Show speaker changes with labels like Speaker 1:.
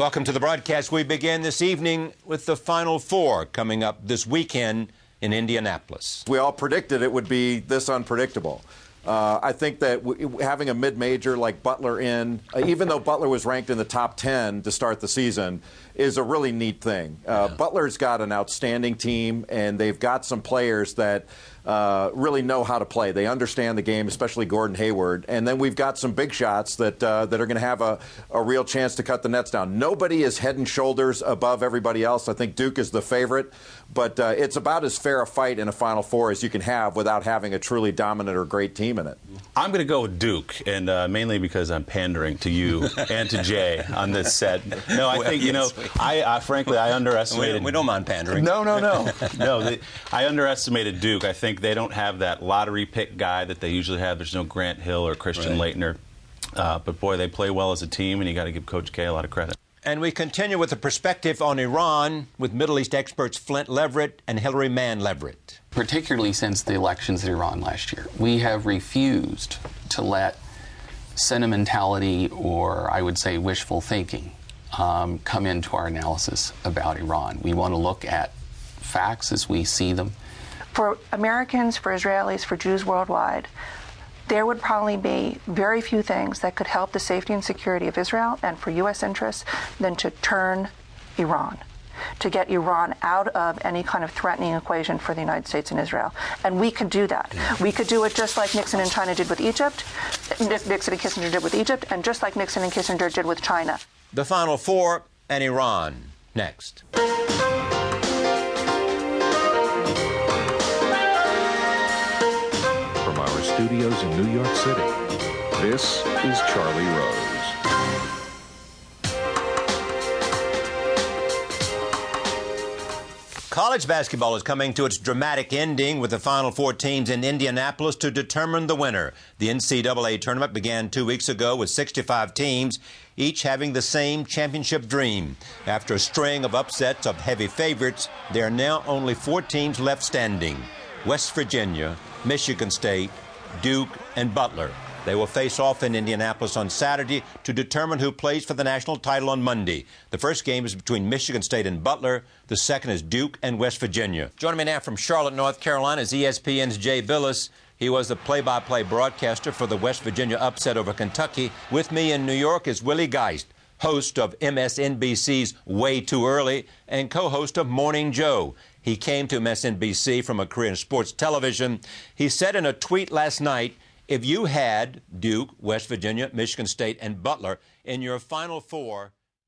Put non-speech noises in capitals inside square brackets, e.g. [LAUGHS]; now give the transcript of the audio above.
Speaker 1: Welcome to the broadcast. We begin this evening with the Final Four coming up this weekend in Indianapolis.
Speaker 2: We all predicted it would be this unpredictable. Uh, I think that w- having a mid-major like Butler in, uh, even though Butler was ranked in the top 10 to start the season, is a really neat thing. Uh, yeah. Butler's got an outstanding team, and they've got some players that uh, really know how to play. They understand the game, especially Gordon Hayward. And then we've got some big shots that uh, that are going to have a, a real chance to cut the nets down. Nobody is head and shoulders above everybody else. I think Duke is the favorite, but uh, it's about as fair a fight in a Final Four as you can have without having a truly dominant or great team in it.
Speaker 3: I'm going to go with Duke, and uh, mainly because I'm pandering to you [LAUGHS] and to Jay on this set. No, I think you know. I, I frankly I underestimated.
Speaker 1: We, we, don't mind pandering.
Speaker 3: No, no, no, [LAUGHS] no. They, I underestimated Duke. I think they don't have that lottery pick guy that they usually have. There's no Grant Hill or Christian right. Laettner. Uh, but boy, they play well as a team, and you got to give Coach K a lot of credit.
Speaker 1: And we continue with a perspective on Iran with Middle East experts Flynt Leverett and Hillary Mann Leverett.
Speaker 4: Particularly since the elections in Iran last year, we have refused to let sentimentality or I would say wishful thinking um, come into our analysis about Iran. We want to look at facts as we see them.
Speaker 5: For Americans, for Israelis, for Jews worldwide, there would probably be very few things that could help the safety and security of Israel and for U.S. interests than to turn Iran to get Iran out of any kind of threatening equation for the United States and Israel. And we could do that. We could do it just like Nixon and China did with Egypt, Nixon and Kissinger did with Egypt, and just like Nixon and Kissinger did with China.
Speaker 1: The Final Four and Iran. Next.
Speaker 6: Studios in New York City. This is Charlie Rose.
Speaker 1: College basketball is coming to its dramatic ending with the Final Four teams in Indianapolis to determine the winner. The NCAA tournament began two weeks ago with 65 teams, each having the same championship dream. After a string of upsets of heavy favorites, there are now only four teams left standing West Virginia, Michigan State, Duke, and Butler. They will face off in Indianapolis on Saturday to determine who plays for the national title on Monday. The first game is between Michigan State and Butler. The second is Duke and West Virginia. Joining me now from Charlotte, North Carolina is ESPN's Jay Bilas. He was the play by play broadcaster for the West Virginia upset over Kentucky. With me in New York is Willie Geist, host of MSNBC's Way Too Early and co host of Morning Joe. He came to MSNBC from a career in sports television. He said in a tweet last night if you had Duke, West Virginia, Michigan State, and Butler in your Final Four,